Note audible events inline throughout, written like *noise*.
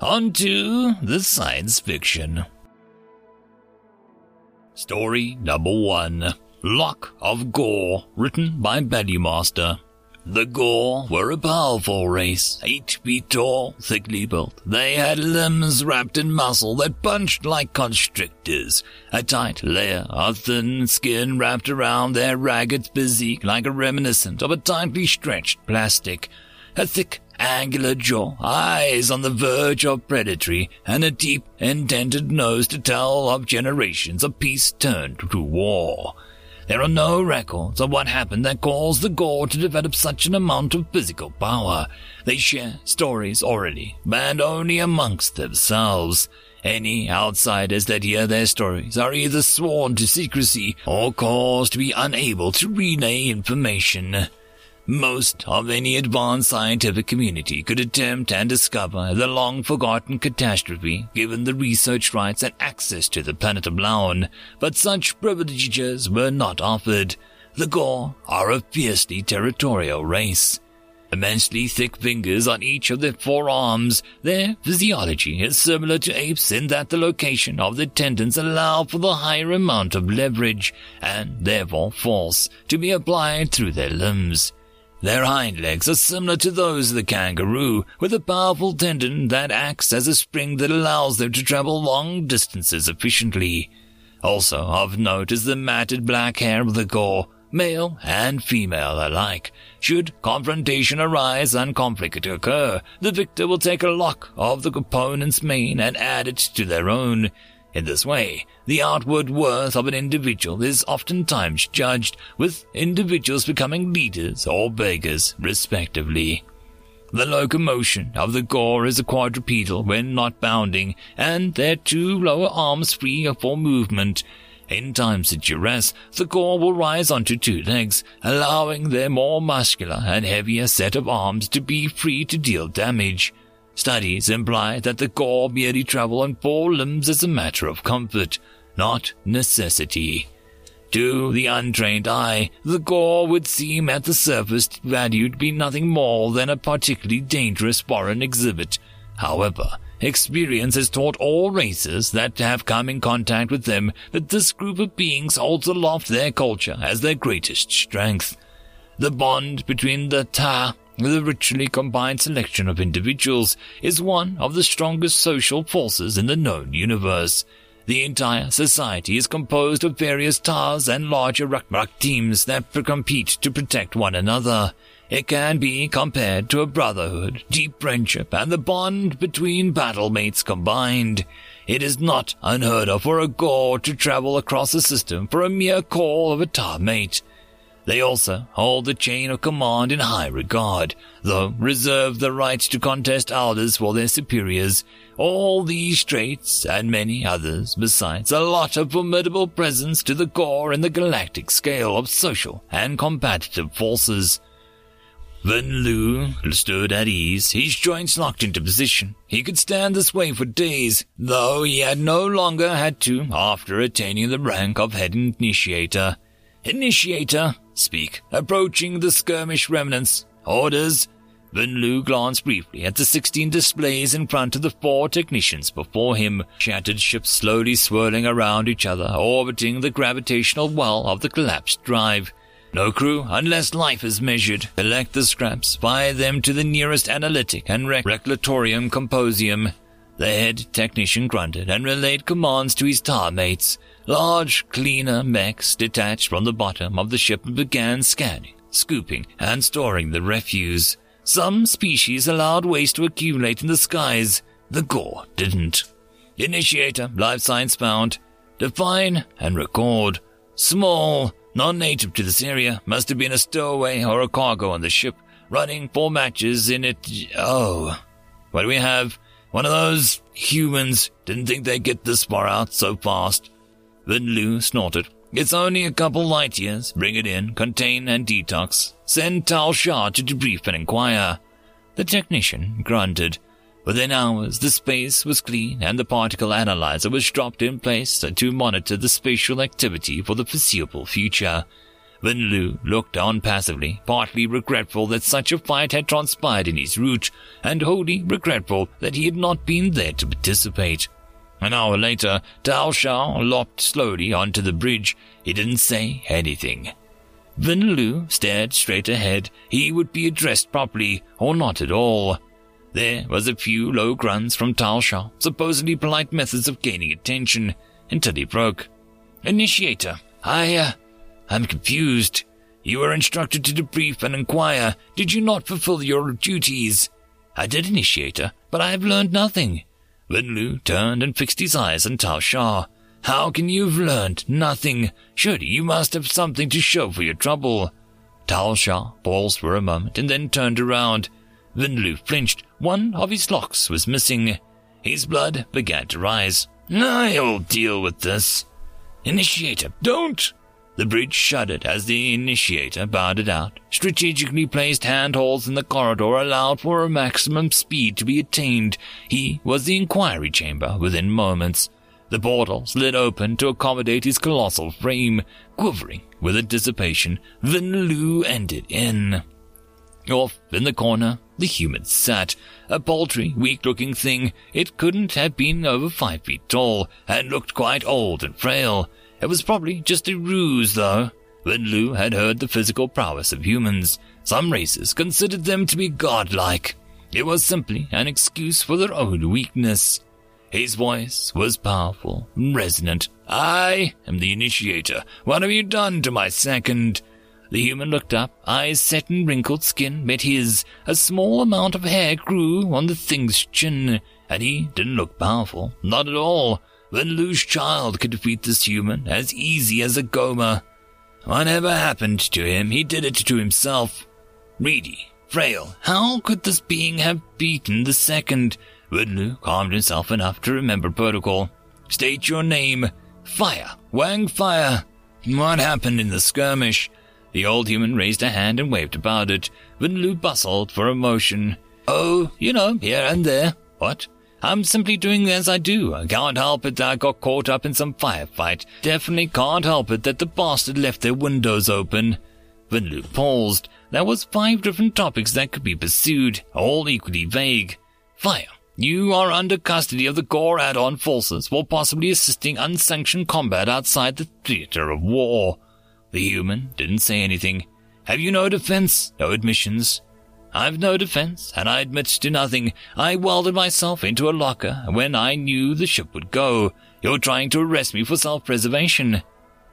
On to the science fiction. Story number one Lock of Gore, written by Betty Master. The Gore were a powerful race, eight feet tall, thickly built. They had limbs wrapped in muscle that punched like constrictors, a tight layer of thin skin wrapped around their ragged physique like a reminiscent of a tightly stretched plastic, a thick angular jaw, eyes on the verge of predatory, and a deep, indented nose to tell of generations of peace turned to war. There are no records of what happened that caused the Gore to develop such an amount of physical power. They share stories orally, and only amongst themselves. Any outsiders that hear their stories are either sworn to secrecy or caused to be unable to relay information most of any advanced scientific community could attempt and discover the long forgotten catastrophe given the research rights and access to the planet of Laon, but such privileges were not offered. The Gore are a fiercely territorial race. Immensely thick fingers on each of their forearms, their physiology is similar to apes in that the location of the tendons allow for the higher amount of leverage, and therefore force, to be applied through their limbs. Their hind legs are similar to those of the kangaroo, with a powerful tendon that acts as a spring that allows them to travel long distances efficiently. Also of note is the matted black hair of the Gore, male and female alike. Should confrontation arise and conflict occur, the victor will take a lock of the opponent's mane and add it to their own. In this way, the outward worth of an individual is oftentimes judged, with individuals becoming leaders or beggars, respectively. The locomotion of the Gore is a quadrupedal when not bounding, and their two lower arms free for movement. In times of duress, the Gore will rise onto two legs, allowing their more muscular and heavier set of arms to be free to deal damage. Studies imply that the Gore merely travel on four limbs as a matter of comfort, not necessity. To the untrained eye, the Gore would seem at the surface valued to be nothing more than a particularly dangerous foreign exhibit. However, experience has taught all races that have come in contact with them that this group of beings holds aloft their culture as their greatest strength. The bond between the Ta the ritually combined selection of individuals is one of the strongest social forces in the known universe. The entire society is composed of various TARs and larger Rukmak teams that compete to protect one another. It can be compared to a brotherhood, deep friendship, and the bond between battlemates combined. It is not unheard of for a Gore to travel across the system for a mere call of a tar mate. They also hold the chain of command in high regard, though reserve the right to contest elders for their superiors. All these traits, and many others besides, a lot of formidable presence to the Gore in the galactic scale of social and competitive forces. Wen Lu stood at ease, his joints locked into position. He could stand this way for days, though he had no longer had to after attaining the rank of head initiator. Initiator, speak, approaching the skirmish remnants. Orders. Wen Lu glanced briefly at the sixteen displays in front of the four technicians before him, shattered ships slowly swirling around each other, orbiting the gravitational well of the collapsed drive. No crew unless life is measured. Collect the scraps, fire them to the nearest analytic and rec- reclatorium composium. The head technician grunted and relayed commands to his tar mates. Large, cleaner mechs detached from the bottom of the ship and began scanning, scooping, and storing the refuse. Some species allowed waste to accumulate in the skies. The Gore didn't. Initiator, life science found. Define and record. Small, non-native to this area, must have been a stowaway or a cargo on the ship, running four matches in it. Oh. What do we have? One of those humans didn't think they'd get this far out so fast. Then Lu snorted. It's only a couple light years. Bring it in, contain and detox. Send Tal Shah to debrief and inquire. The technician grunted. Within hours, the space was clean and the particle analyzer was dropped in place to monitor the spatial activity for the foreseeable future. Then Lu looked on passively, partly regretful that such a fight had transpired in his route, and wholly regretful that he had not been there to participate. An hour later, Tal Shah lopped slowly onto the bridge. He didn't say anything. Then Lu stared straight ahead. He would be addressed properly, or not at all. There was a few low grunts from Shah, supposedly polite methods of gaining attention, until he broke. Initiator, I, uh, I'm confused. You were instructed to debrief and inquire. Did you not fulfill your duties? I did, Initiator, but I have learned nothing. Then Lu turned and fixed his eyes on Tal Shah. How can you have learned nothing? Surely you must have something to show for your trouble. Tal Shah paused for a moment and then turned around. Then Lu flinched. One of his locks was missing. His blood began to rise. I'll deal with this. Initiator, don't! The bridge shuddered as the initiator bounded out. Strategically placed handholds in the corridor allowed for a maximum speed to be attained. He was the inquiry chamber within moments. The portal slid open to accommodate his colossal frame, quivering with anticipation. Then Lu ended in. Off in the corner, the human sat, a paltry, weak-looking thing. It couldn't have been over five feet tall, and looked quite old and frail. It was probably just a ruse, though. Wen Lu had heard the physical prowess of humans, some races considered them to be godlike. It was simply an excuse for their own weakness. His voice was powerful, and resonant. I am the initiator. What have you done to my second? The human looked up, eyes set in wrinkled skin met his. A small amount of hair grew on the thing's chin, and he didn't look powerful. Not at all. Then Lu's child could defeat this human as easy as a Goma. Whatever happened to him, he did it to himself. Reedy, frail, how could this being have beaten the second? Wenlu calmed himself enough to remember protocol. State your name. Fire. Wang Fire. What happened in the skirmish? The old human raised a hand and waved about it. Wenlu bustled for emotion. Oh, you know, here and there. What? I'm simply doing as I do. I can't help it that I got caught up in some firefight. Definitely can't help it that the bastard left their windows open. Wenlu paused. There was five different topics that could be pursued, all equally vague. Fire. You are under custody of the Gore add-on forces for possibly assisting unsanctioned combat outside the theater of war. The human didn't say anything. Have you no defense? No admissions? I've no defense, and I admit to nothing. I welded myself into a locker when I knew the ship would go. You're trying to arrest me for self-preservation.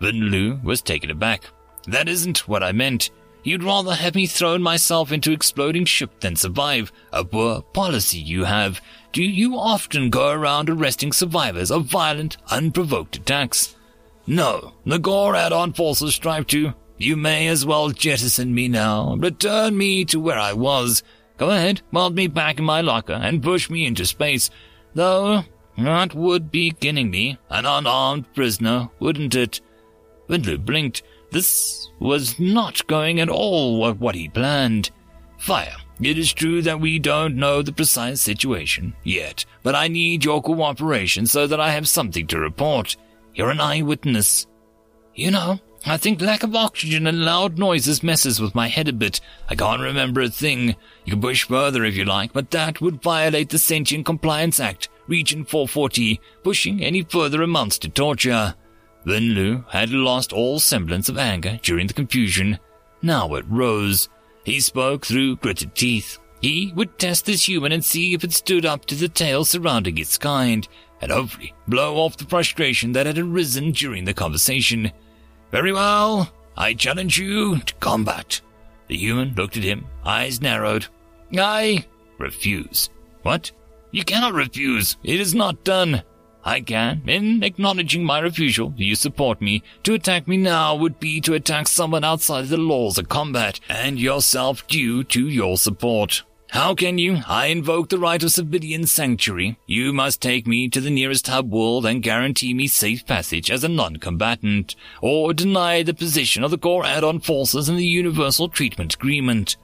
Then Lu was taken aback. That isn't what I meant. You'd rather have me thrown myself into exploding ship than survive. A poor policy you have. Do you often go around arresting survivors of violent, unprovoked attacks? No, the Gore add-on forces strive to. You may as well jettison me now. Return me to where I was. Go ahead, weld me back in my locker and push me into space. Though, that would be getting me, an unarmed prisoner, wouldn't it? Wenlu blinked. This was not going at all what he planned. Fire. It is true that we don't know the precise situation yet, but I need your cooperation so that I have something to report. You're an eyewitness. You know, I think lack of oxygen and loud noises messes with my head a bit. I can't remember a thing. You can push further if you like, but that would violate the Sentient Compliance Act, Region 440. Pushing any further amounts to torture. Then Lu had lost all semblance of anger during the confusion. Now it rose. He spoke through gritted teeth. He would test this human and see if it stood up to the tale surrounding its kind, and hopefully blow off the frustration that had arisen during the conversation. Very well. I challenge you to combat. The human looked at him, eyes narrowed. I refuse. What? You cannot refuse. It is not done. I can. In acknowledging my refusal, you support me. To attack me now would be to attack someone outside the laws of combat, and yourself due to your support. How can you? I invoke the right of civilian sanctuary. You must take me to the nearest hub world and guarantee me safe passage as a non-combatant, or deny the position of the Gore add-on forces in the Universal Treatment Agreement.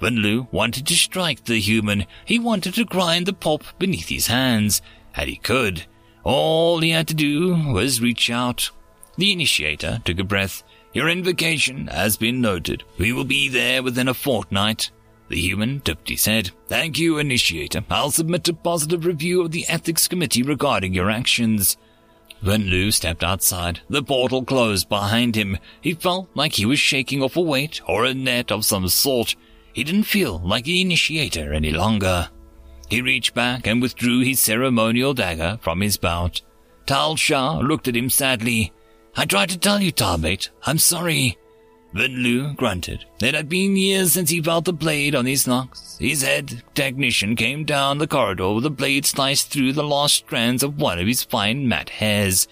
Wen Lu wanted to strike the human, he wanted to grind the pulp beneath his hands, and he could. All he had to do was reach out. The initiator took a breath. Your invocation has been noted. We will be there within a fortnight. The human tipped head. Thank you, initiator. I'll submit a positive review of the ethics committee regarding your actions. Wen Lu stepped outside, the portal closed behind him. He felt like he was shaking off a weight or a net of some sort. He didn't feel like the initiator any longer. He reached back and withdrew his ceremonial dagger from his belt. Tal Shah looked at him sadly. I tried to tell you, Tarbate. I'm sorry. Then Lu grunted. It had been years since he felt the blade on his locks. His head technician came down the corridor with the blade sliced through the last strands of one of his fine matte hairs.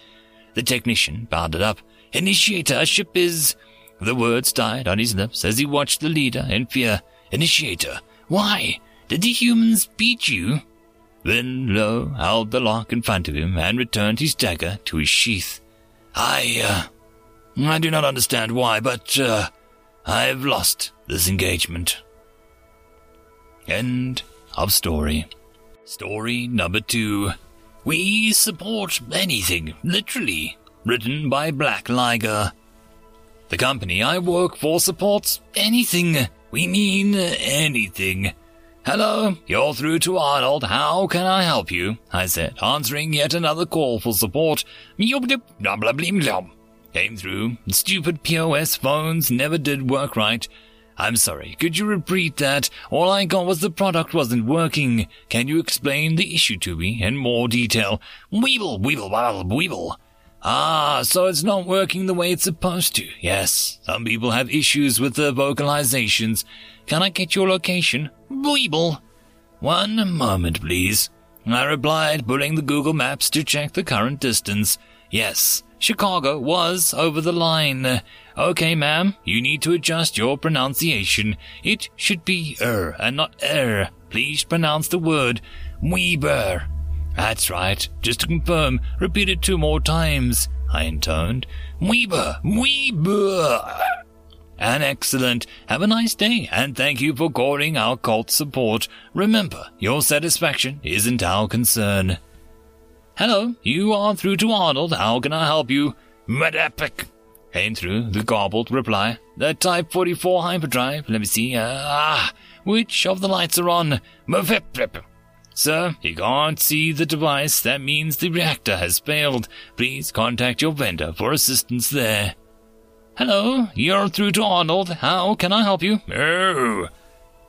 The technician bounded up. Initiator, ship is... The words died on his lips as he watched the leader in fear. Initiator, why? Did the humans beat you? Then Lo held the lock in front of him and returned his dagger to his sheath. I, uh, I do not understand why, but, uh, I've lost this engagement. End of story. Story number two. We support anything, literally. Written by Black Liger. The company I work for supports anything. We mean anything. Hello, you're through to Arnold. How can I help you? I said, answering yet another call for support. Came through. Stupid POS phones never did work right. I'm sorry, could you repeat that? All I got was the product wasn't working. Can you explain the issue to me in more detail? Weeble, weeble, weeble, weeble. Ah, so it's not working the way it's supposed to. Yes, some people have issues with the vocalizations. Can I get your location? Weeble. One moment, please. I replied, pulling the Google Maps to check the current distance. Yes, Chicago was over the line. Okay, ma'am, you need to adjust your pronunciation. It should be er and not er. Please pronounce the word Weber. That's right. Just to confirm, repeat it two more times. I intoned. Weber, Weber. And excellent. Have a nice day, and thank you for calling our cult support. Remember, your satisfaction isn't our concern. Hello, you are through to Arnold. How can I help you? Medepic. Came through the garbled reply. The Type 44 hyperdrive. Let me see. Uh, ah, which of the lights are on? Mavip. Sir, you can't see the device. That means the reactor has failed. Please contact your vendor for assistance there. Hello, you're through to Arnold. How can I help you? Oh.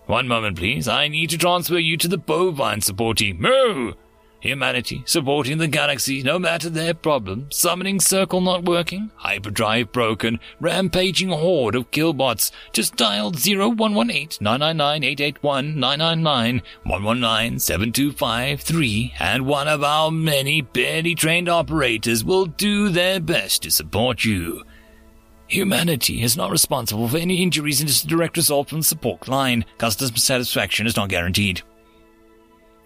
One moment, please. I need to transfer you to the bovine support team. Oh. Humanity supporting the galaxy no matter their problem. Summoning circle not working. Hyperdrive broken. Rampaging horde of killbots. Just dial 0118 999 881 999 119 7253 and one of our many barely trained operators will do their best to support you. Humanity is not responsible for any injuries and is a direct result from the support line. Customer satisfaction is not guaranteed.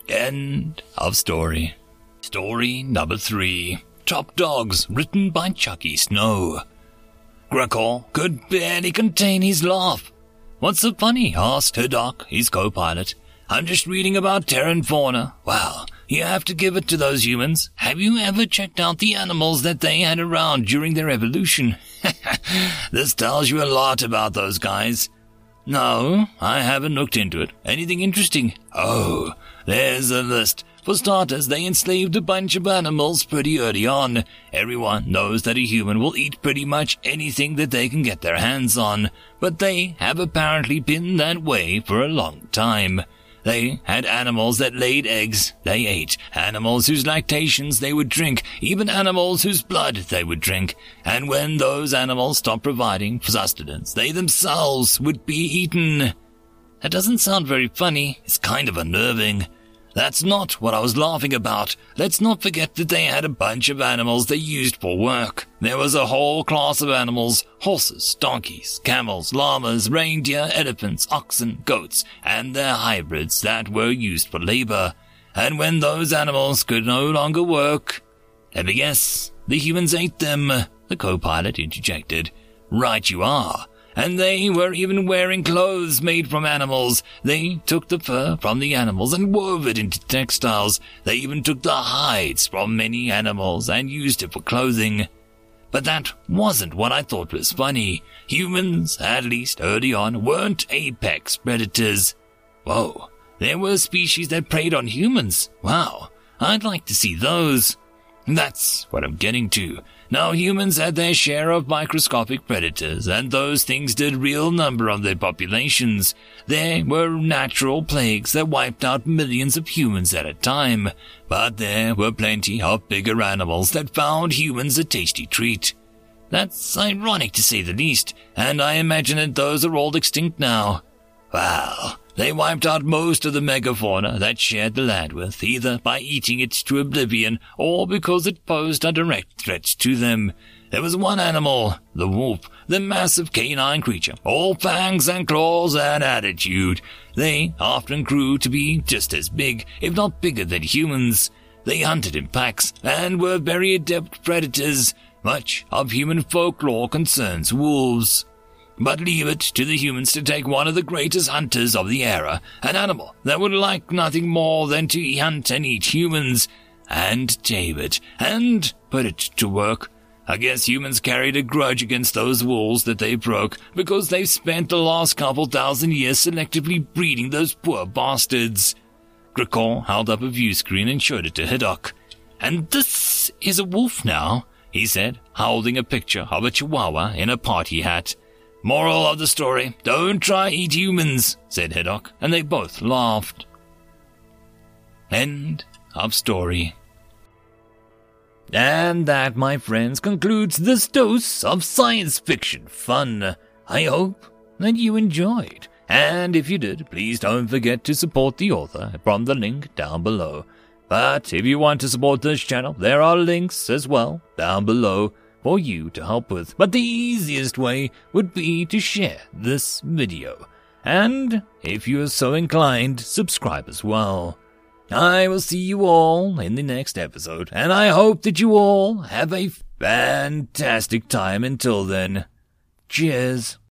End of story. Story number three. Top Dogs, written by Chucky Snow. Gregor could barely contain his laugh. What's so funny? asked Haddock, his co-pilot. I'm just reading about Terran fauna. Well, you have to give it to those humans. Have you ever checked out the animals that they had around during their evolution? *laughs* this tells you a lot about those guys. No, I haven't looked into it. Anything interesting? Oh, there's a list. For starters, they enslaved a bunch of animals pretty early on. Everyone knows that a human will eat pretty much anything that they can get their hands on, but they have apparently been that way for a long time. They had animals that laid eggs they ate, animals whose lactations they would drink, even animals whose blood they would drink. And when those animals stopped providing sustenance, they themselves would be eaten. That doesn't sound very funny. It's kind of unnerving. That's not what I was laughing about. Let's not forget that they had a bunch of animals they used for work. there was a whole class of animals horses, donkeys, camels, llamas, reindeer, elephants, oxen, goats, and their hybrids that were used for labor. And when those animals could no longer work, let me guess, the humans ate them, the co pilot interjected. Right you are. And they were even wearing clothes made from animals. They took the fur from the animals and wove it into textiles. They even took the hides from many animals and used it for clothing. But that wasn't what I thought was funny. Humans, at least early on, weren't apex predators. Whoa, there were species that preyed on humans. Wow, I'd like to see those. That's what I'm getting to. Now humans had their share of microscopic predators, and those things did real number on their populations. There were natural plagues that wiped out millions of humans at a time, but there were plenty of bigger animals that found humans a tasty treat. That's ironic to say the least, and I imagine that those are all extinct now. Well, they wiped out most of the megafauna that shared the land with, either by eating it to oblivion or because it posed a direct threat to them. There was one animal, the wolf, the massive canine creature, all fangs and claws and attitude. They often grew to be just as big, if not bigger than humans. They hunted in packs and were very adept predators. Much of human folklore concerns wolves. But leave it to the humans to take one of the greatest hunters of the era, an animal that would like nothing more than to hunt and eat humans, and tame it, and put it to work. I guess humans carried a grudge against those wolves that they broke because they've spent the last couple thousand years selectively breeding those poor bastards. Grakor held up a view screen and showed it to Haddock. And this is a wolf now, he said, holding a picture of a chihuahua in a party hat. Moral of the story, don't try eat humans, said Haddock, and they both laughed. End of story. And that, my friends, concludes this dose of science fiction fun. I hope that you enjoyed. And if you did, please don't forget to support the author from the link down below. But if you want to support this channel, there are links as well down below for you to help with, but the easiest way would be to share this video. And if you are so inclined, subscribe as well. I will see you all in the next episode, and I hope that you all have a fantastic time until then. Cheers.